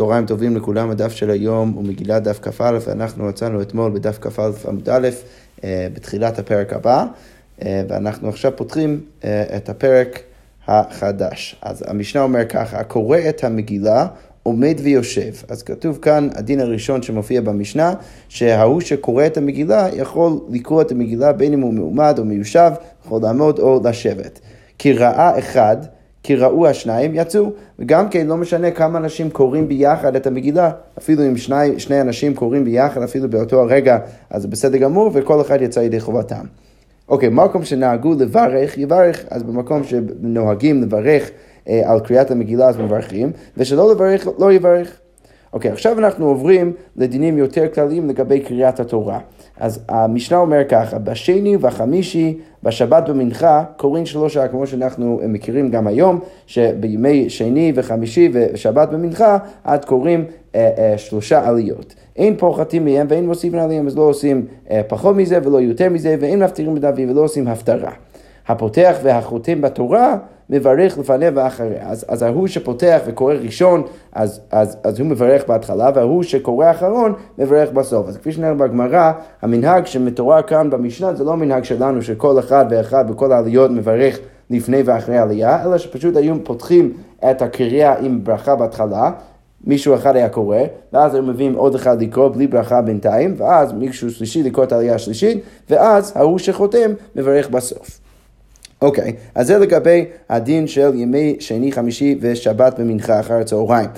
צהריים טובים לכולם, הדף של היום הוא מגילת דף כ"א, ואנחנו מצאנו אתמול בדף כ"א עמוד א', אה, בתחילת הפרק הבא, אה, ואנחנו עכשיו פותחים אה, את הפרק החדש. אז המשנה אומר ככה, הקורא את המגילה עומד ויושב. אז כתוב כאן, הדין הראשון שמופיע במשנה, שההוא שקורא את המגילה יכול לקרוא את המגילה בין אם הוא מעומד או מיושב, יכול לעמוד או לשבת. כי ראה אחד, כי ראו השניים, יצאו. וגם כן, לא משנה כמה אנשים קוראים ביחד את המגילה, אפילו אם שני, שני אנשים קוראים ביחד, אפילו באותו הרגע, אז זה בסדר גמור, וכל אחד יצא ידי חובתם. אוקיי, מקום שנהגו לברך, יברך, אז במקום שנוהגים לברך אה, על קריאת המגילה, אז מברכים, ושלא לברך, לא יברך. אוקיי, עכשיו אנחנו עוברים לדינים יותר כלליים לגבי קריאת התורה. אז המשנה אומר ככה, בשני ובחמישי, בשבת במנחה, קוראים שלוש שעה, כמו שאנחנו מכירים גם היום, שבימי שני וחמישי ושבת במנחה, עד קוראים אה, אה, שלושה עליות. אין פוחתים מהם ואין מוסיפים עליהם, אז לא עושים אה, פחות מזה ולא יותר מזה, ואין מפטירים בדוד ולא עושים הפטרה. הפותח והחותם בתורה, מברך לפניה ואחריה. אז, אז ההוא שפותח וקורא ראשון, אז, אז, אז הוא מברך בהתחלה, וההוא שקורא אחרון, מברך בסוף. אז כפי שנראה בגמרא, המנהג שמתואר כאן במשנה זה לא מנהג שלנו שכל אחד ואחד בכל העליות מברך לפני ואחרי העלייה, אלא שפשוט היו פותחים את הקריאה עם ברכה בהתחלה, מישהו אחד היה קורא, ואז היו מביאים עוד אחד לקרוא בלי ברכה בינתיים, ואז מישהו שלישי לקרוא את העלייה השלישית, ואז ההוא שחותם מברך בסוף. אוקיי, okay, אז זה לגבי הדין של ימי שני, חמישי ושבת במנחה אחר הצהריים.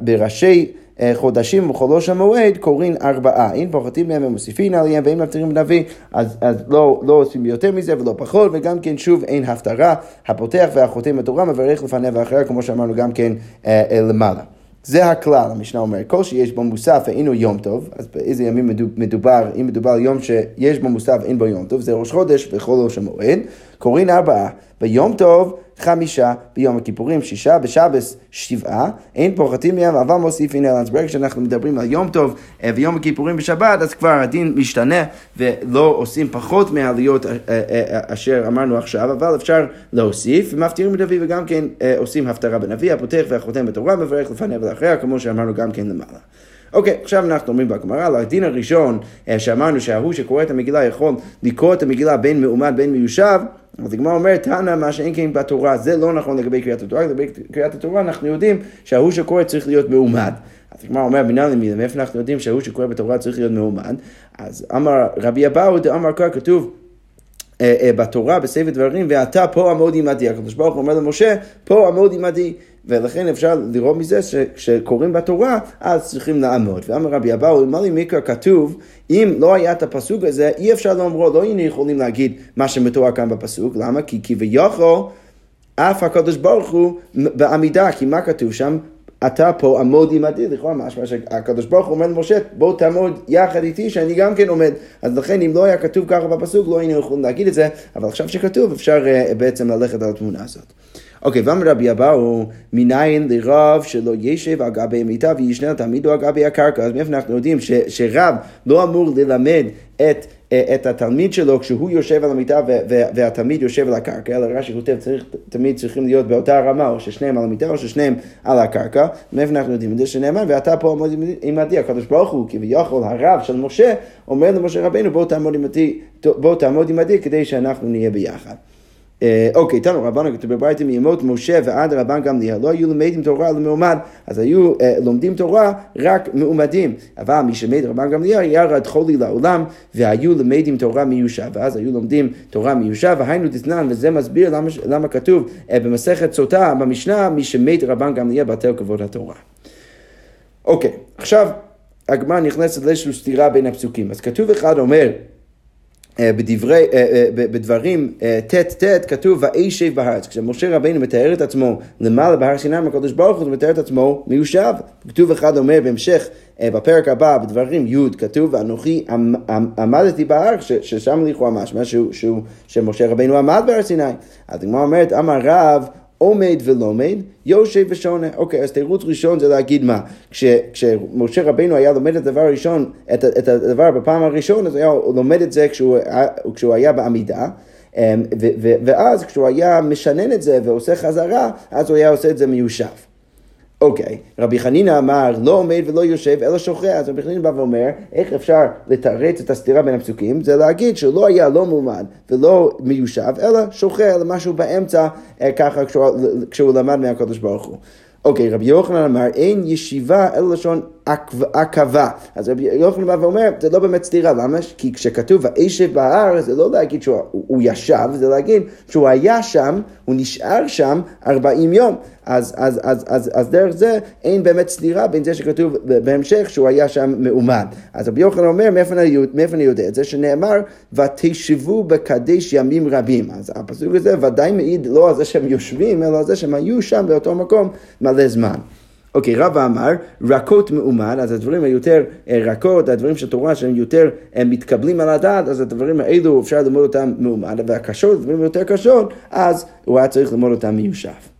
בראשי אה, חודשים ובחולוש המועד קוראים ארבעה. אם פוחתים מהם ומוסיפים עליהם ואם מפטירים בנביא, אז, אז לא, לא עושים יותר מזה ולא פחות, וגם כן שוב אין הפטרה. הפותח והחותם בתורה מברך לפניה ואחריה, כמו שאמרנו גם כן אה, למעלה. זה הכלל, המשנה אומרת, כל שיש בו מוסף ואינו יום טוב, אז באיזה ימים מדובר, אם מדובר על יום שיש בו מוסף ואין בו יום טוב, זה ראש חודש וכל ראש המועד, קוראים ארבעה, ביום טוב חמישה, ביום הכיפורים שישה, בשבס שבעה, אין פוחתים מהם, אבל מוסיפים אלא. אז ברגע שאנחנו מדברים על יום טוב אה, ויום הכיפורים בשבת, אז כבר הדין משתנה ולא עושים פחות מהעליות אה, אה, אשר אמרנו עכשיו, אבל אפשר להוסיף, ומפטירים בנביא וגם כן עושים הפטרה בנביא, הפותח והחותם בתורה, מברך לפניה ולאחריה, כמו שאמרנו גם כן למעלה. אוקיי, עכשיו אנחנו אומרים בגמרא, לדין הראשון שאמרנו שההוא שקורא את המגילה יכול לקרוא את המגילה בין מעומד בין מיושב, אז הגמרא אומרת, תנא מה שאין כן בתורה, זה לא נכון לגבי קריאת התורה, לגבי קריאת התורה אנחנו יודעים שההוא שקורא צריך להיות מעומד. אז הגמרא אומר, מנהל למילה, מאיפה אנחנו יודעים שההוא שקורא בתורה צריך להיות מעומד? אז אמר רבי אבאו, דאמר כך כתוב אה, אה, בתורה, בספר דברים, ואתה פה עמוד עמדי. הקדוש ברוך הוא אומר למשה, פה עמוד עמדי. ולכן אפשר לראות מזה שכשקוראים בתורה, אז צריכים לעמוד. ואמר רבי אבאו, אמר לי מקרא כתוב, אם לא היה את הפסוק הזה, אי אפשר לומרו, לא היינו יכולים להגיד מה שמתואר כאן בפסוק. למה? כי כביכול, אף הקדוש ברוך הוא בעמידה, כי מה כתוב שם? אתה פה עמוד עמדי, לכאורה משמע שהקדוש ברוך הוא אומר למשה, בוא תעמוד יחד איתי שאני גם כן עומד. אז לכן אם לא היה כתוב ככה בפסוק, לא היינו יכולים להגיד את זה, אבל עכשיו שכתוב אפשר uh, בעצם ללכת על התמונה הזאת. אוקיי, ואמר רבי אבאו, מניין לרב שלא ישב על גבי מיטה וישנה תמידו על גבי הקרקע. אז מאיפה אנחנו יודעים ש, שרב לא אמור ללמד את... את התלמיד שלו כשהוא יושב על המיטה והתלמיד יושב על הקרקע, אלא רש"י כותב צריך, תמיד צריכים להיות באותה רמה, או ששניהם על המיטה או ששניהם על הקרקע. מאיפה אנחנו יודעים את זה שנאמר, ואתה פה עמוד עמדי, הקדוש ברוך הוא כביכול הרב של משה, אומר למשה רבינו בוא תעמוד תעמוד עמדי כדי שאנחנו נהיה ביחד. אה, אוקיי, תנו רבנו כתוב בברייתא מימות משה ועד רבן גמליאל, לא היו למדים תורה למעומד, אז היו אה, לומדים תורה רק מעומדים, אבל מי שמד רבן גמליאל ירד חולי לעולם, והיו למדים תורה מיושב, ואז היו לומדים תורה מיושב, והיינו דתנן, וזה מסביר למה, למה כתוב אה, במסכת סוטה במשנה, מי שמד רבן גמליאל בטל כבוד התורה. אוקיי, עכשיו הגמרא נכנסת לאיזושהי סתירה בין הפסוקים, אז כתוב אחד אומר בדברי, אה, אה, בדברים ט' ט' כתוב ואשב בארץ. כשמשה רבינו מתאר את עצמו למעלה בהר סיני מהקדוש ברוך הוא, מתאר את עצמו מיושב. כתוב אחד אומר בהמשך בפרק הבא בדברים י' כתוב ואנוכי עמדתי בהר ששם לכאורה משמע שמשה רבינו עמד בהר סיני. אז הגמרא אומרת אמר רב עומד ולומד, יושב ושונה. אוקיי, אז תירוץ ראשון זה להגיד מה? כש, כשמשה רבינו היה לומד את הדבר הראשון, את, את הדבר בפעם הראשון, אז היה לומד את זה כשהוא, כשהוא היה בעמידה. אמ, ואז כשהוא היה משנן את זה ועושה חזרה, אז הוא היה עושה את זה מיושב. אוקיי, רבי חנינא אמר לא עומד ולא יושב אלא שוכח, אז רבי חנינא בא ואומר איך אפשר לתרץ את הסתירה בין הפסוקים? זה להגיד שלא היה לא מועמד ולא מיושב אלא שוכח, אלא משהו באמצע אה, ככה כשהוא, כשהוא למד מהקדוש ברוך הוא. אוקיי, רבי יוחנן אמר, אין ישיבה אלא לשון עכבה. אז רבי יוחנן בא ואומר, זה לא באמת סתירה, למה? כי כשכתוב וישב בהר, זה לא להגיד שהוא ישב, זה להגיד שהוא היה שם, הוא נשאר שם 40 יום. אז, אז, אז, אז, אז דרך זה אין באמת סתירה בין זה שכתוב בהמשך שהוא היה שם מאומן. אז רבי יוחנן אומר, מאיפה אני יודע את זה? שנאמר, ותשבו בקדש ימים רבים. אז הפסוק הזה ודאי מעיד לא על זה שהם יושבים, אלא על זה שהם היו שם באותו מקום מלא זמן. אוקיי, רבא אמר, רכות מאומן, אז הדברים היותר אה, רכות, הדברים של תורה שהם יותר מתקבלים על הדעת, אז הדברים האלו אפשר ללמוד אותם מאומן, והקשות, הדברים היותר קשות, אז הוא היה צריך ללמוד אותם מיושב.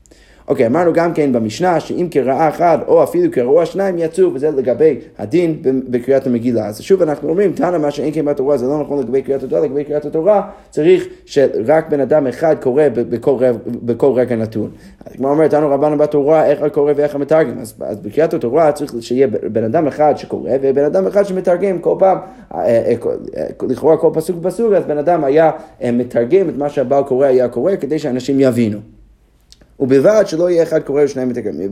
אוקיי, אמרנו גם כן במשנה שאם קראה אחד או אפילו קראו שניים יצאו, וזה לגבי הדין בקריאת המגילה. אז שוב אנחנו אומרים, תנא מה שאין כן בתורה זה לא נכון לגבי קריאת התורה, לגבי קריאת התורה צריך שרק בן אדם אחד קורא בכל, בכל רגע נתון. כמו אומרת, תנו רבנו בתורה, איך הקורא ואיך המתרגם. אז, אז בקריאת התורה צריך שיהיה בן אדם אחד שקורא ובן אדם אחד שמתרגם כל פעם, אה, אה, אה, לכאורה כל פסוק ופסוק, אז בן אדם היה מתרגם את מה שהבעל קורא היה קורא כדי שאנשים יבינו. ובלבד שלא יהיה אחד קורא ושניים מתרגמים,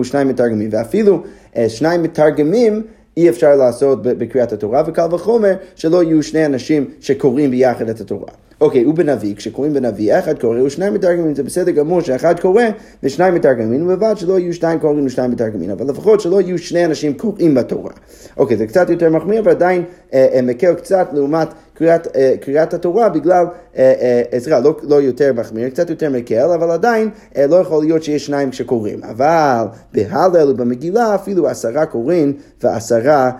ושניים מתרגמים, ואפילו אה, שניים מתרגמים אי אפשר לעשות בקריאת התורה, וקל וחומר שלא יהיו שני אנשים שקוראים ביחד את התורה. אוקיי, ובנביא, כשקוראים בנביא, אחד קורא ושניים מתרגמים, זה בסדר גמור שאחד קורא ושניים מתרגמים, ובלבד שלא יהיו שניים קוראים ושניים מתרגמים, אבל לפחות שלא יהיו שני אנשים קוראים בתורה. אוקיי, זה קצת יותר מחמיר, ועדיין אה, אה, מקל קצת לעומת קריאת, אה, קריאת התורה בגלל, אה, אה, סליחה, לא, לא יותר מחמיר, קצת יותר מקל, אבל עדיין לא יכול להיות שיש שניים שקוראים. אבל בהלל ובמגילה אפילו עשרה קוראים ועשרה,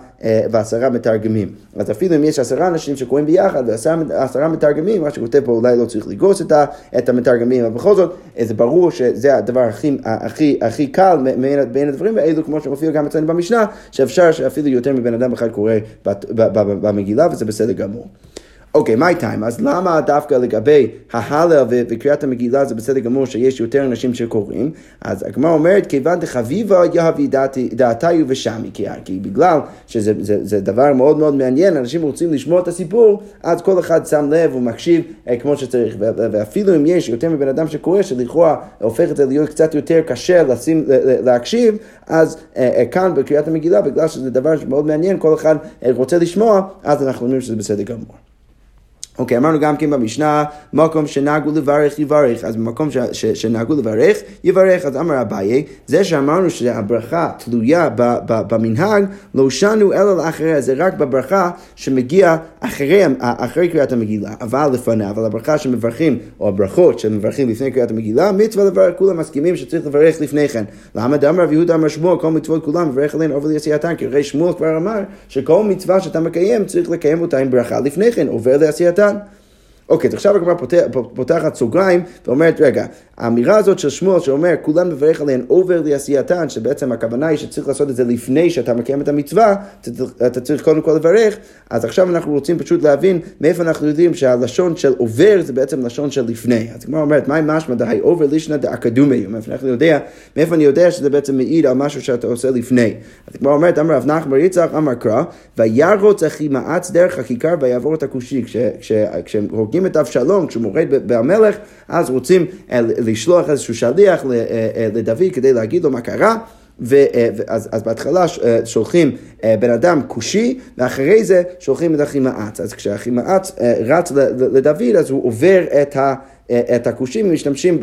ועשרה מתרגמים. אז אפילו אם יש עשרה אנשים שקוראים ביחד ועשרה מתרגמים, מה שכותב פה אולי לא צריך לגרוס את, את המתרגמים, אבל בכל זאת זה ברור שזה הדבר הכי, הכי, הכי קל בין הדברים האלו, כמו שמופיע גם אצלנו במשנה, שאפשר שאפילו יותר מבן אדם אחד קורא במגילה וזה בסדר גמור. אוקיי, מה טיים? אז למה דווקא לגבי ההלל וקריאת המגילה זה בסדר גמור שיש יותר אנשים שקוראים? אז הגמרא אומרת, כיוון דחביבה יהבי דעתיו ושמי, כי בגלל שזה זה, זה דבר מאוד מאוד מעניין, אנשים רוצים לשמוע את הסיפור, אז כל אחד שם לב ומקשיב אה, כמו שצריך. ואפילו אם יש יותר מבן אדם שקורא, שלכאורה הופך את זה להיות קצת יותר קשה לשים, להקשיב, אז אה, אה, כאן בקריאת המגילה, בגלל שזה דבר מאוד מעניין, כל אחד רוצה לשמוע, אז אנחנו אומרים שזה בסדר גמור. אוקיי, אמרנו גם כן במשנה, מקום שנהגו לברך יברך, אז במקום ש, ש, שנהגו לברך, יברך, אז אמר אביי, זה שאמרנו שהברכה תלויה ב, ב, במנהג, לא שנו אלא לאחריה, זה רק בברכה שמגיע אחרי, אחרי קריאת המגילה, אבל לפניה, אבל הברכה שמברכים, או הברכות שמברכים לפני קריאת המגילה, מצווה לברך, כולם מסכימים שצריך לברך לפני כן. למה דאמר רב יהודה אמר שמואל, כל מצוות כולם, מברך עליהן עובר לעשייתן, כי הרי שמואל כבר אמר שכל מצווה שאתה מקיים צריך לקיים אותה עם ברכה לפני כן, עובר לעשייתן. קטן. אוקיי, אז עכשיו הגמרא פותחת סוגריים ואומרת, רגע, האמירה הזאת של שמואל שאומר, כולם מברך עליהן עובר לעשייתן, שבעצם הכוונה היא שצריך לעשות את זה לפני שאתה מקיים את המצווה, אתה צריך קודם כל לברך, אז עכשיו אנחנו רוצים פשוט להבין מאיפה אנחנו יודעים שהלשון של עובר זה בעצם לשון של לפני. אז הגמרא אומרת, מהי משמע דהי עובר לישנא דאקדומי, מאיפה מאיפה אני יודע שזה בעצם מעיד על משהו שאתה עושה לפני. אז הגמרא אומרת, אמר רב נחמן בר יצחק, אמר קרא, וירוץ אחי מעץ דרך הכיכר ויעבור את הכושי. כשהם הורגים את אבשלום, כשהוא מורד במלך, אז רוצים לשלוח איזשהו שליח אה, אה, לדוד כדי להגיד לו מה קרה. ואז אז בהתחלה אה, שולחים בן אדם כושי, ואחרי זה שולחים את אחימאץ. אז כשאחימאץ רץ לדוד, אז הוא עובר את ה... את הכושים משתמשים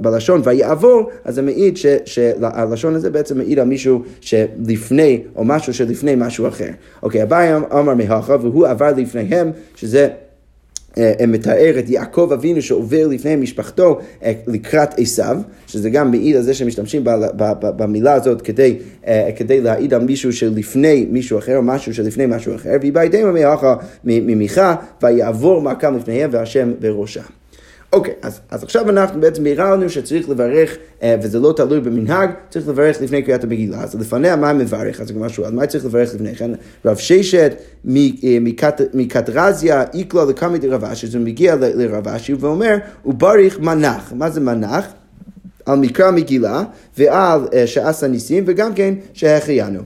בלשון ויעבור, אז זה מעיד שהלשון הזה בעצם מעיד על מישהו שלפני, או משהו שלפני משהו אחר. אוקיי, אביי אמר מהכה, והוא עבר לפניהם, שזה... אה, מתאר את יעקב אבינו שעובר לפני משפחתו אה, לקראת עשיו, שזה גם מעיד על זה שמשתמשים במילה הזאת כדי, אה, כדי להעיד על מישהו שלפני מישהו אחר, או משהו שלפני משהו אחר, והיא די ממיכה, ויעבור מעקם לפניהם והשם בראשם. אוקיי, אז, אז עכשיו אנחנו בעצם ביררנו שצריך לברך, אה, וזה לא תלוי במנהג, צריך לברך לפני קריאת המגילה. אז לפניה מה מברך? אז משהו, אז מה צריך לברך לפני כן? רב ששת אה, מקטרזיה איקלה לקמי דרב אשי, הוא מגיע לרב אשי ואומר, בריך מנח. מה זה מנח? על מקרא מגילה ועל אה, שעשה ניסים וגם כן שהחיינו.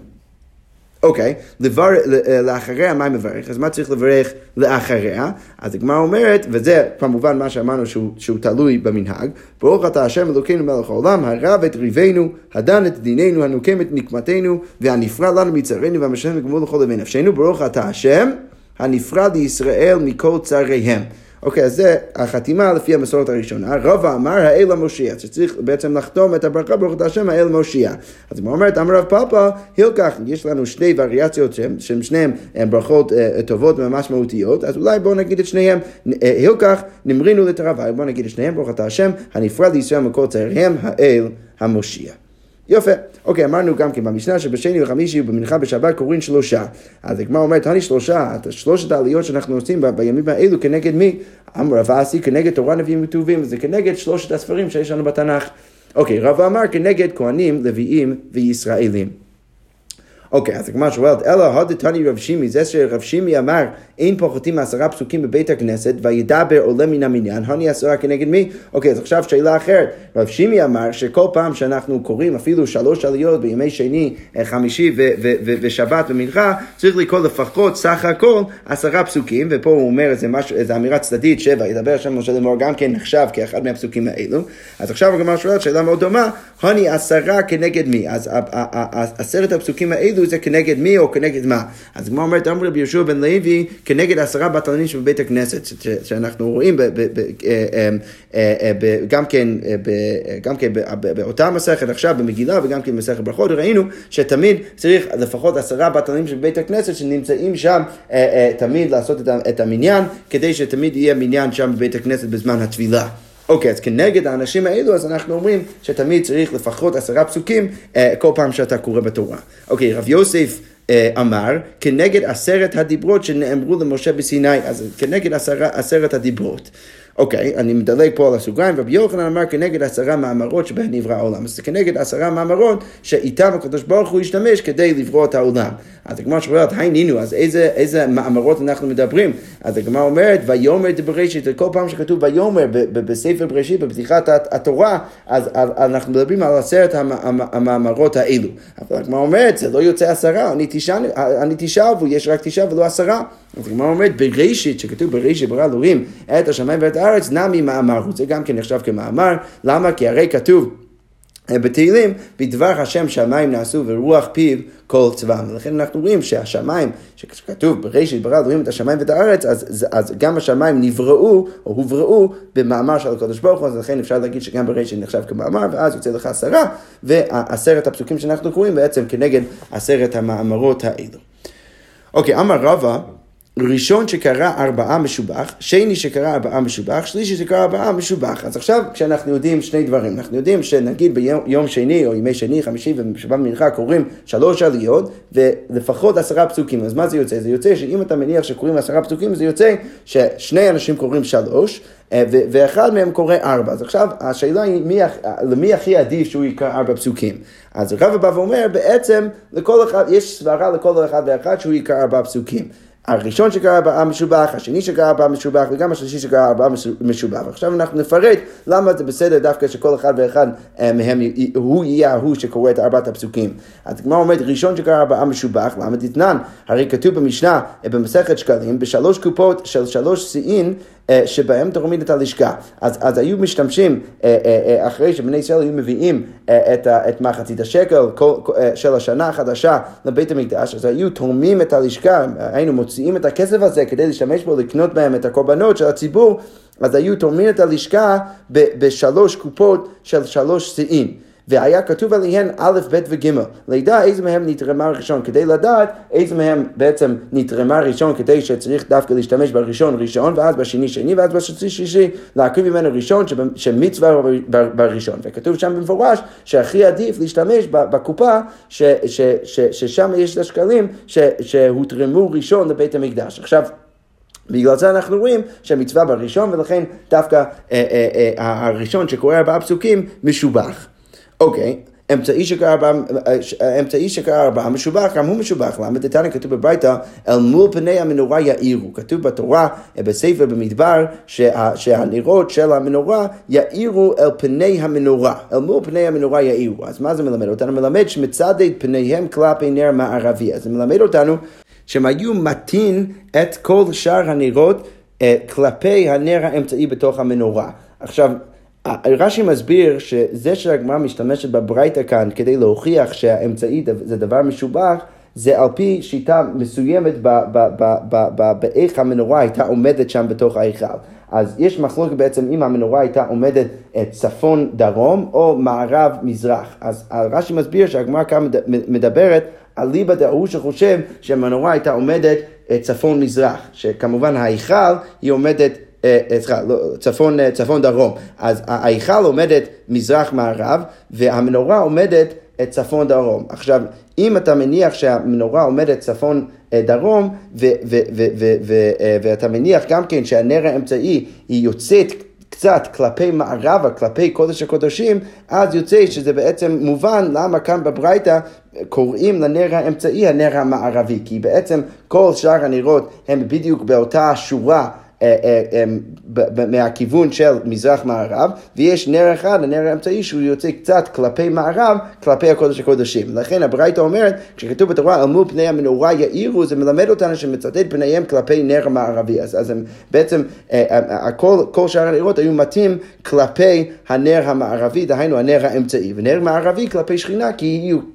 אוקיי, אה, לאחריה מה מברך? אז מה צריך לברך לאחריה? אז הגמרא אומרת, וזה כמובן מה שאמרנו שהוא, תלוי במנהג, ברוך אתה השם אלוקינו מלך העולם, הרב את ריבנו, הדן את דיננו, הנוקם את נקמתנו, והנפרע לנו מצרינו, והמשלם לגמול לכל לבין נפשנו, ברוך אתה השם, הנפרד לישראל מכל צריהם. אוקיי, אז זה החתימה לפי המסורת הראשונה. רבא אמר האל המושיע, שצריך בעצם לחתום את הברכה ברוך אתה השם האל המושיע. אז הוא אומרת, אמר רב פאפא, הילקח, יש לנו שני וריאציות שהם שניהם ברכות אה, טובות וממש מהותיות, אז אולי בואו נגיד את שניהם, אה, הילקח, נמרינו לתרווה, בואו נגיד את שניהם, ברוך אתה השם, הנפרד לישראל מכל צריהם, האל המושיע. יפה. אוקיי, אמרנו גם כן במשנה שבשני וחמישי ובמנחה בשבת קוראים שלושה. אז הגמרא אומרת, אני שלושה, שלושת העליות שאנחנו עושים בימים האלו כנגד מי? אמר רב אסי כנגד תורה נביאים וטובים, וזה כנגד שלושת הספרים שיש לנו בתנ"ך. אוקיי, רב אמר כנגד כהנים, לוויים וישראלים. אוקיי, אז הגמרא שואלת, אלא הודתני רב שימי, זה שרב שימי אמר, אין פוחתים מעשרה פסוקים בבית הכנסת, וידבר עולה מן המניין, הני עשרה כנגד מי? אוקיי, אז עכשיו שאלה אחרת. רב שימי אמר שכל פעם שאנחנו קוראים אפילו שלוש עליות בימי שני, אה, חמישי ושבת ומנחה, צריך לקרוא לפחות סך הכל עשרה פסוקים, ופה הוא אומר איזה, משהו, איזה אמירה צדדית שבע, ידבר השם משה לאמור גם כן נחשב כאחד מהפסוקים האלו. אז עכשיו הגמרא שואלת שאלה מאוד דומה, הני עשרה כנגד מי? אז עשרת הפסוקים האלו זה כנגד מי או כנגד מה? אז הגמרא אומרת, אמר רבי יהושע בן לוי, כנגד עשרה בטלנים שבבית הכנסת, שאנחנו רואים אה, אה, אה, גם כן, גם כן באותה מסכת עכשיו במגילה וגם כן במסכת ברכות, ראינו שתמיד צריך לפחות עשרה בטלנים שבבית הכנסת שנמצאים שם תמיד לעשות את המניין, כדי שתמיד יהיה מניין שם בבית הכנסת בזמן הטבילה. אוקיי, אז כנגד האנשים האלו, אז אנחנו אומרים שתמיד צריך לפחות עשרה פסוקים אה, כל פעם שאתה קורא בתורה. אוקיי, רב יוסף אה, אמר, כנגד עשרת הדיברות שנאמרו למשה בסיני, אז כנגד עשרה, עשרת הדיברות. אוקיי, אני מדלג פה על הסוגריים, רבי יוחנן אמר כנגד עשרה מאמרות שבהן נברא העולם. אז זה כנגד עשרה מאמרות שאיתם הקדוש ברוך הוא השתמש כדי לברוא את העולם. אז הגמרא שואלת, היי נינו, אז איזה, איזה מאמרות אנחנו מדברים? אז הגמרא אומרת, ויאמר בראשית, כל פעם שכתוב ויאמר בספר בראשית, בפתיחת התורה, אז אנחנו מדברים על עשרת המאמרות האלו. אבל הגמרא אומרת, זה לא יוצא עשרה, אני תשעה, ויש רק תשעה ולא עשרה. אז הגמרא אומרת, בראשית, שכתוב בראשית ברא אלוהים את השמיים ואת הארץ, נמי מאמר הוא. זה גם כן נחשב כמאמר. למה? כי הרי כתוב בתהילים, בדבר השם שמיים נעשו ורוח פיו כל צבאם. ולכן אנחנו רואים שהשמיים, שכתוב בראשית ברא אלוהים את השמיים ואת הארץ, אז, אז גם השמיים נבראו או הובראו במאמר של הקדוש ברוך הוא, אז לכן אפשר להגיד שגם בראשית נחשב כמאמר, ואז יוצא לך עשרה, ועשרת הפסוקים שאנחנו קוראים בעצם כנגד עשרת המאמרות האלו. אוקיי, אמר רבא ראשון שקרא ארבעה משובח, שני שקרא ארבעה משובח, שלישי שקרא ארבעה משובח. אז עכשיו כשאנחנו יודעים שני דברים, אנחנו יודעים שנגיד ביום שני או ימי שני, חמישי ובשבת מנחה קוראים שלוש עליות ולפחות עשרה פסוקים, אז מה זה יוצא? זה יוצא שאם אתה מניח שקוראים עשרה פסוקים, זה יוצא ששני אנשים קוראים שלוש אה, ואחד מהם קורא ארבע. אז עכשיו השאלה היא מי, למי הכי עדיף שהוא יקרא ארבע פסוקים. אז רב בא ואומר בעצם לכל אחד, יש סברה לכל אחד ואחד שהוא יקרא ארבע פסוקים. הראשון שקרא ארבעה משובח, השני שקרא ארבעה משובח וגם השלישי שקרא ארבעה משובח. עכשיו אנחנו נפרט למה זה בסדר דווקא שכל אחד ואחד אה, מהם הוא יהיה ההוא שקורא את ארבעת הפסוקים. אז כמו אומרת ראשון שקרא ארבעה משובח, למה תתנן? הרי כתוב במשנה אה, במסכת שקלים בשלוש קופות של שלוש שיאים שבהם תורמים את הלשכה. אז, אז היו משתמשים, אה, אה, אחרי שבני ישראל היו מביאים את, את מחצית השקל כל, של השנה החדשה לבית המקדש, אז היו תורמים את הלשכה, היינו מוציאים את הכסף הזה כדי להשתמש בו לקנות בהם את הקורבנות של הציבור, אז היו תורמים את הלשכה בשלוש קופות של שלוש שיאים. והיה כתוב עליהן א', ב' וג', לידע איזה מהם נתרמה ראשון, כדי לדעת איזה מהם בעצם נתרמה ראשון, כדי שצריך דווקא להשתמש בראשון ראשון, ואז בשני שני, ואז בשני שישי, להקריב ממנו ראשון שמצווה בראשון. וכתוב שם במפורש שהכי עדיף להשתמש בקופה, ש, ש, ש, ששם יש את השקלים שהותרמו ראשון לבית המקדש. עכשיו, בגלל זה אנחנו רואים שהמצווה בראשון, ולכן דווקא אה, אה, אה, הראשון שקורא ארבעה פסוקים משובח. אוקיי, אמצעי שקרא ארבעה, משובח, גם הוא משובח. למה דתניא כתוב בברייתא, אל מול פני המנורה יאירו. כתוב בתורה, בספר במדבר, שה, שהנרות של המנורה יאירו אל פני המנורה. אל מול פני המנורה יאירו. אז מה זה מלמד אותנו? מלמד שמצד את פניהם כלפי נר מערבי. אז זה מלמד אותנו שהם היו מטין את כל שאר הנרות אה, כלפי הנר האמצעי בתוך המנורה. עכשיו, רש"י מסביר שזה שהגמרא משתמשת בברייתא כאן כדי להוכיח שהאמצעי זה דבר משובח, זה על פי שיטה מסוימת באיך המנורה הייתה עומדת שם בתוך ההיכל. אז יש מחלוקת בעצם אם המנורה הייתה עומדת צפון דרום או מערב מזרח. אז רש"י מסביר שהגמרא כאן מדברת על ליבא דהוא שחושב שהמנורה הייתה עומדת צפון מזרח, שכמובן ההיכל היא עומדת אה, אה, סליחה, לא, צפון, אה, צפון דרום. אז ההיכל עומדת מזרח מערב והמנורה עומדת צפון דרום. עכשיו, אם אתה מניח שהמנורה עומדת צפון דרום ו- ו- ו- ואתה מניח גם כן שהנר האמצעי היא יוצאת קצת כלפי מערבה, כלפי קודש הקודשים, אז יוצא שזה בעצם מובן למה כאן בברייתא קוראים לנר האמצעי הנר המערבי, כי בעצם כל שאר הנרות הם בדיוק באותה שורה אה, אה, אה, מהכיוון של מזרח-מערב, ויש נר אחד, הנר האמצעי, שהוא יוצא קצת כלפי מערב, כלפי הקודש הקודשים. לכן הברייתא אומרת, כשכתוב בתורה, על מול פני המנורה יאירו, זה מלמד אותנו שמצטט פניהם כלפי נר המערבי. אז, אז הם בעצם, כל, כל שאר הנרות היו מתאים כלפי הנר המערבי, דהיינו הנר האמצעי. ונר מערבי כלפי שכינה, כי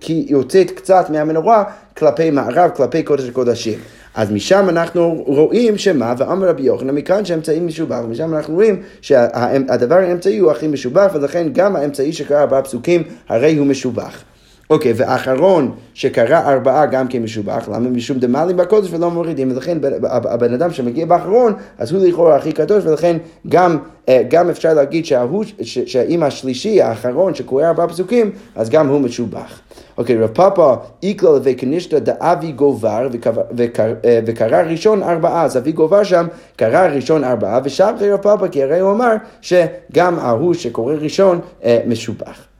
היא יוצאת קצת מהמנורה כלפי מערב, כלפי קודש הקודשים. אז משם אנחנו רואים שמה, ואמר רבי יוחנן, מכאן שהאמצעי משובח, ומשם אנחנו רואים שהדבר האמצעי הוא הכי משובח, ולכן גם האמצעי שקרא ארבעה פסוקים, הרי הוא משובח. אוקיי, ואחרון שקרא ארבעה גם כן משובח, למה? משום דמעלים בקודש ולא מורידים, ולכן הבן אדם שמגיע באחרון, אז הוא לכאורה הכי קדוש, ולכן גם, אה, גם אפשר להגיד שההוא, שאם השלישי, האחרון, שקורא ארבעה פסוקים, אז גם הוא משובח. אוקיי, רב פאפה איקלה וקנישתא דאבי גובר אה, וקרא ראשון ארבעה, אז אבי גובר שם קרא ראשון ארבעה ושבחי רב פאפה כי הרי הוא אמר שגם ההוא שקורא ראשון אה, משובח.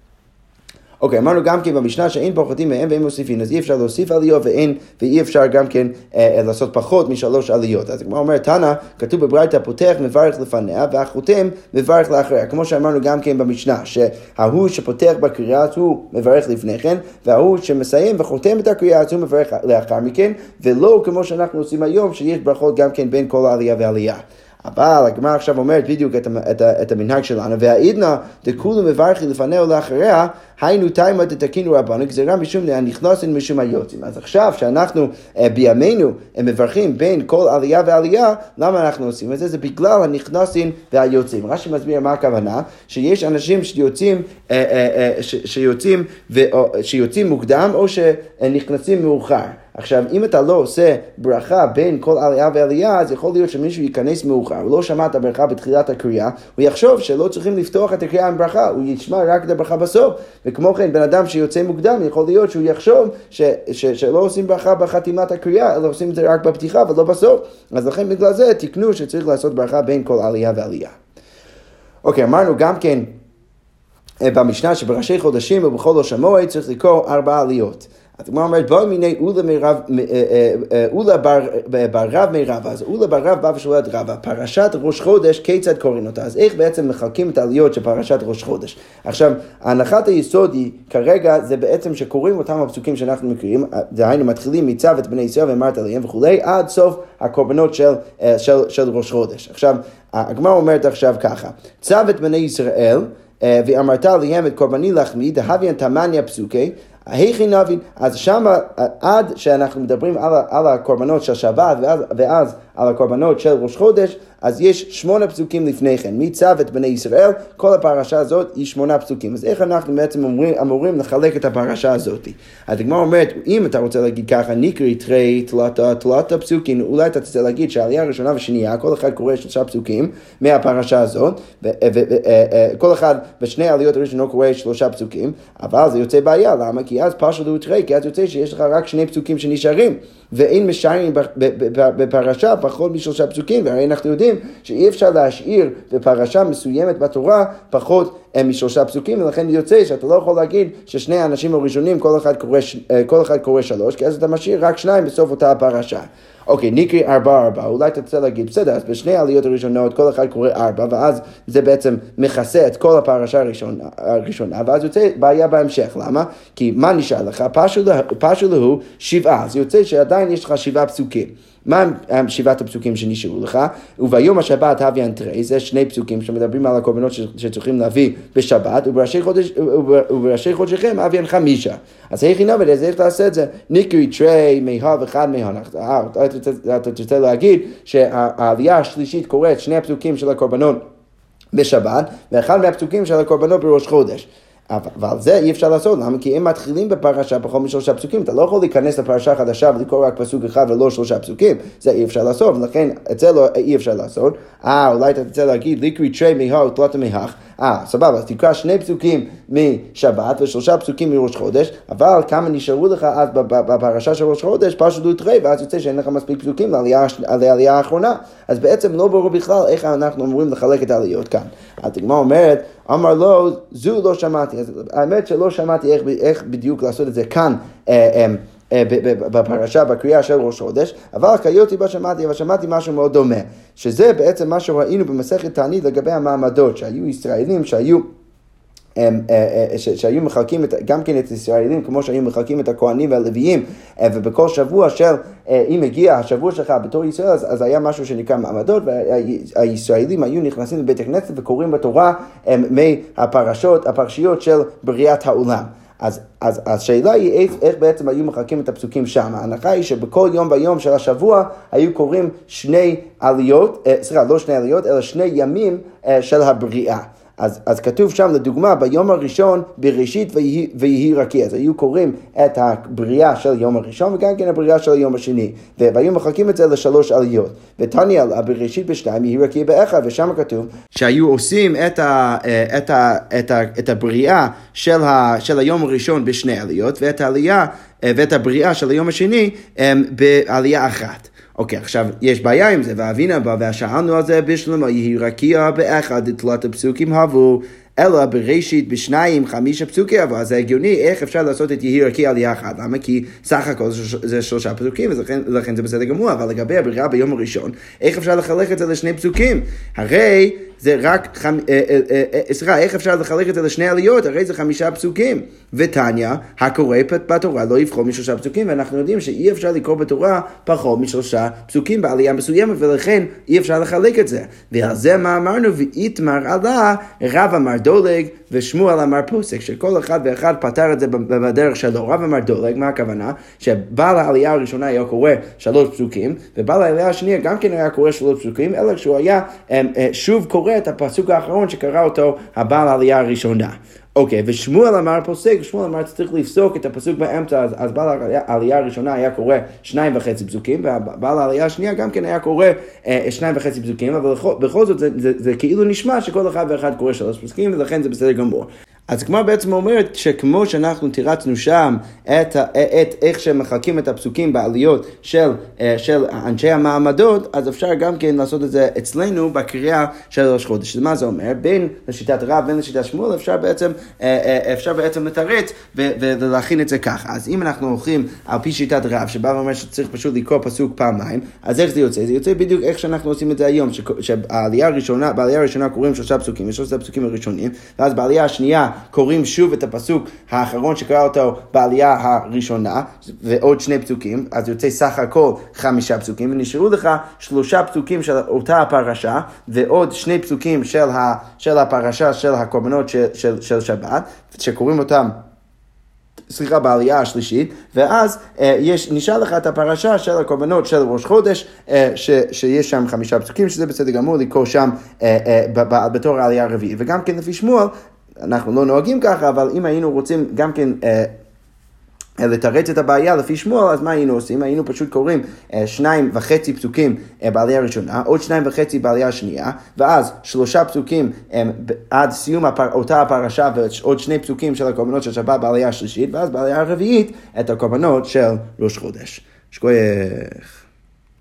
אוקיי, אמרנו גם כן במשנה שאין פוחתים מהם ואין מוסיפים, אז אי אפשר להוסיף עליות ואין, ואי אפשר גם כן אה, אה לעשות פחות משלוש עליות. אז כמו אומר תנא, כתוב בברייתא פותח מברך לפניה והחותם מברך לאחריה. כמו שאמרנו גם כן במשנה, שההוא שפותח בקריאה הוא מברך לפני כן, וההוא שמסיים וחותם את הקריאה הוא מברך לאחר מכן, ולא כמו שאנחנו עושים היום, שיש ברכות גם כן בין כל עלייה ועלייה. אבל הגמרא עכשיו אומרת בדיוק את, את, את המנהג שלנו, והעידנא דכולו מברכי לפניה ולאחריה, היינו תימא דתקינו רבנו, גזירה משום הנכנסים משום היוצאים. אז עכשיו שאנחנו אה, בימינו מברכים בין כל עלייה ועלייה, למה אנחנו עושים את זה? זה בגלל הנכנסים והיוצאים. רש"י מסביר מה הכוונה, שיש אנשים שיוצאים, אה, אה, שיוצאים, שיוצאים מוקדם או שנכנסים מאוחר. עכשיו, אם אתה לא עושה ברכה בין כל עלייה ועלייה, אז יכול להיות שמישהו ייכנס מאוחר, הוא לא שמע את הברכה בתחילת הקריאה, הוא יחשוב שלא צריכים לפתוח את הקריאה עם ברכה, הוא ישמע רק את הברכה בסוף. וכמו כן, בן אדם שיוצא מוקדם, יכול להיות שהוא יחשוב ש, ש, שלא עושים ברכה בחתימת הקריאה, אלא עושים את זה רק בפתיחה ולא בסוף. אז לכן בגלל זה תקנו שצריך לעשות ברכה בין כל עלייה ועלייה. אוקיי, אמרנו גם כן אה, במשנה שבראשי חודשים ובכל ראש המועד צריך לקרוא ארבע עליות. אז הגמרא אומרת, בוא מיני אולה אה, אה, אה, בר רב מרב, אז אולה בר רב בא ושואל את רבא, פרשת ראש חודש, כיצד קוראים אותה? אז איך בעצם מחלקים את העליות של פרשת ראש חודש? עכשיו, הנחת היסוד היא, כרגע, זה בעצם שקוראים אותם הפסוקים שאנחנו מכירים, דהיינו מתחילים מצו את בני ישראל ואמרת עליהם וכולי, עד סוף הקורבנות של, של, של ראש חודש. עכשיו, הגמרא אומרת עכשיו ככה, צו את בני ישראל, ואמרת עליהם את קורבני לחמי, דהביאן תמניה פסוקי, היכי נבין, אז שמה עד שאנחנו מדברים על, על הקורבנות של שבת ואז, ואז על הקורבנות של ראש חודש, אז יש שמונה פסוקים לפני כן, מצו את בני ישראל, כל הפרשה הזאת היא שמונה פסוקים. אז איך אנחנו בעצם אמורים, אמורים לחלק את הפרשה הזאת? אז הגמרא אומרת, אם אתה רוצה להגיד ככה, נקרי תרי תלתה תלתה פסוקים, אולי אתה רוצה להגיד שהעלייה הראשונה ושנייה, כל אחד קורא שלושה פסוקים מהפרשה הזאת, וכל אחד בשני העליות הראשונות קורא שלושה פסוקים, אבל זה יוצא בעיה, למה? כי אז פרשת הוא תרי, כי אז יוצא שיש לך רק שני פסוקים שנשארים. ואין משיירים בפרשה פחות משלושה פסוקים, והרי אנחנו יודעים שאי אפשר להשאיר בפרשה מסוימת בתורה פחות הם משלושה פסוקים, ולכן יוצא שאתה לא יכול להגיד ששני האנשים הראשונים, כל אחד קורא, כל אחד קורא שלוש, כי אז אתה משאיר רק שניים בסוף אותה הפרשה. אוקיי, נקרי ארבע ארבע, אולי אתה רוצה להגיד, בסדר, אז בשני העליות הראשונות כל אחד קורא ארבע, ואז זה בעצם מכסה את כל הפרשה הראשונה, הראשונה ואז יוצא בעיה בהמשך, למה? כי מה נשאר לך? פשו להו שבעה, אז יוצא שעדיין יש לך שבעה פסוקים. מה הם שבעת הפסוקים שנשארו לך? וביום השבת הוויה אנטרי, זה שני פסוקים שמדברים על הקורבנות שצריכים להביא בשבת, ובראשי, חודש, ובראשי חודשיכם הוויין חמישה. אז איך ינובד, אז איך תעשה את זה? ניקרי תרי מהב אחד מהנח. אתה תרצה להגיד שהעלייה השלישית קוראת שני הפסוקים של הקורבנות בשבת, ואחד מהפסוקים של הקורבנות בראש חודש. אבל זה אי אפשר לעשות, למה? כי אם מתחילים בפרשה פחות משלושה פסוקים, אתה לא יכול להיכנס לפרשה חדשה ולקרוא רק פסוק אחד ולא שלושה פסוקים, זה אי אפשר לעשות, ולכן את זה לא, אי אפשר לעשות. אה, אולי אתה תרצה להגיד, ליקרי טרי מהר ותלת מהך, אה, סבבה, אז תקרא שני פסוקים משבת ושלושה פסוקים מראש חודש, אבל כמה נשארו לך אז בפרשה של ראש חודש, פשוט לא תראה, ואז יוצא שאין לך מספיק פסוקים לעלייה האחרונה. אז בעצם לא ברור בכלל איך אנחנו אמורים לחלק את העליות כאן. הדגמר אומרת, אמר לו, זו לא שמעתי. אז האמת שלא שמעתי איך, איך בדיוק לעשות את זה כאן. אה, אה, אה, בפרשה, בקריאה של ראש חודש, אבל קיוטי בה שמעתי, אבל שמעתי משהו מאוד דומה, שזה בעצם מה שראינו במסכת תענית לגבי המעמדות, שהיו ישראלים שהיו... אה, אה, שהיו מחלקים את, גם כן את ישראלים כמו שהיו מחלקים את הכהנים והלוויים ובכל שבוע של אם הגיע השבוע שלך בתור ישראל אז, אז היה משהו שנקרא מעמדות והישראלים היו נכנסים לבית הכנסת וקוראים בתורה מהפרשות, הפרשיות של בריאת העולם אז, אז השאלה היא איך, איך בעצם היו מחלקים את הפסוקים שם. ההנחה היא שבכל יום ביום של השבוע היו קוראים שני עליות, אה, סליחה, לא שני עליות, אלא שני ימים אה, של הבריאה. אז, אז כתוב שם, לדוגמה, ביום הראשון, בראשית ויהי, ויהי רקיע. אז היו קוראים את הבריאה של היום הראשון וגם כן הבריאה של היום השני. והיו מחלקים את זה לשלוש עליות. ותניא, בראשית בשתיים, יהי רקיע באחד, ושם כתוב שהיו עושים את, ה, את, ה, את, ה, את הבריאה של, ה, של היום הראשון בשני עליות, ואת העלייה ואת הבריאה של היום השני בעלייה אחת. אוקיי, עכשיו, יש בעיה עם זה, ואבינה בא ושאלנו על זה בשלמה, יהי רקיע באחד תלת הפסוקים הבו. אלא בראשית בשניים חמישה פסוקי אז זה הגיוני איך אפשר לעשות את יהי רקיע עלייה אחת, למה? כי סך הכל זה שלושה פסוקים, ולכן זה בסדר גמור, אבל לגבי הבריאה ביום הראשון, איך אפשר לחלק את זה לשני פסוקים? הרי זה רק. אה, אה, אה, סליחה, איך אפשר לחלק את זה לשני עליות? הרי זה חמישה פסוקים. ותניא, הקורא בתורה לא יבחור משלושה פסוקים, ואנחנו יודעים שאי אפשר לקרוא בתורה פחות משלושה פסוקים בעלייה מסוימת, ולכן אי אפשר לחלק את זה. ועל זה מה אמרנו? ואיתמר עלה, רב אמר דולג, ושמואל אמר פוסק, שכל אחד ואחד פתר את זה בדרך שלו. רב אמר דולג, מה הכוונה? שבעל העלייה הראשונה היה קורא שלוש פסוקים, ובעל העלייה השנייה גם כן היה קורא שלוש פסוקים, אלא שהוא היה שוב קורא קורא את הפסוק האחרון שקרא אותו הבעל העלייה הראשונה. אוקיי, ושמואל אמר פוסק, שמואל אמר שצריך לפסוק את הפסוק באמצע, אז, אז בעל העלייה הראשונה היה קורא שניים וחצי פסוקים, והבעל העלייה השנייה גם כן היה קורא אה, שניים וחצי פסוקים, אבל בכל זאת זה, זה, זה, זה כאילו נשמע שכל אחד ואחד קורא שלוש פסוקים, ולכן זה בסדר גמור. אז כמו בעצם אומרת שכמו שאנחנו תירצנו שם את, את איך שמחלקים את הפסוקים בעליות של, אה, של אנשי המעמדות, אז אפשר גם כן לעשות את זה אצלנו בקריאה של ראש חודש. מה זה אומר? בין לשיטת רב, בין לשיטת שמואל, אפשר בעצם, אה, אה, אפשר בעצם לתרץ ולהכין את זה ככה. אז אם אנחנו הולכים על פי שיטת רב, שבא ואומר שצריך פשוט לקרוא פסוק פעמיים, אז איך זה יוצא? זה יוצא בדיוק איך שאנחנו עושים את זה היום, שהעלייה הראשונה, הראשונה קוראים שלושה פסוקים, יש שלושה פסוקים הראשונים, ואז בעלייה השנייה קוראים שוב את הפסוק האחרון שקרא אותו בעלייה הראשונה, ועוד שני פסוקים, אז יוצא סך הכל חמישה פסוקים, ונשארו לך שלושה פסוקים של אותה הפרשה, ועוד שני פסוקים של, ה, של הפרשה של הקורבנות של, של, של שבת, שקוראים אותם סליחה, בעלייה השלישית, ואז אה, יש, נשאר לך את הפרשה של הקורבנות של ראש חודש, אה, ש, שיש שם חמישה פסוקים, שזה בסדר גמור לקרוא שם אה, אה, ב, ב, בתור העלייה הרביעית. וגם כן לפי שמואל, אנחנו לא נוהגים ככה, אבל אם היינו רוצים גם כן... אה, לתרץ את הבעיה לפי שמואל, אז מה היינו עושים? היינו פשוט קוראים אה, שניים וחצי פסוקים אה, בעלייה הראשונה, עוד שניים וחצי בעלייה השנייה, ואז שלושה פסוקים אה, עד סיום הפר, אותה הפרשה ועוד שני פסוקים של הקורבנות של שבת בעלייה השלישית, ואז בעלייה הרביעית את הקורבנות של ראש חודש. שכוייך.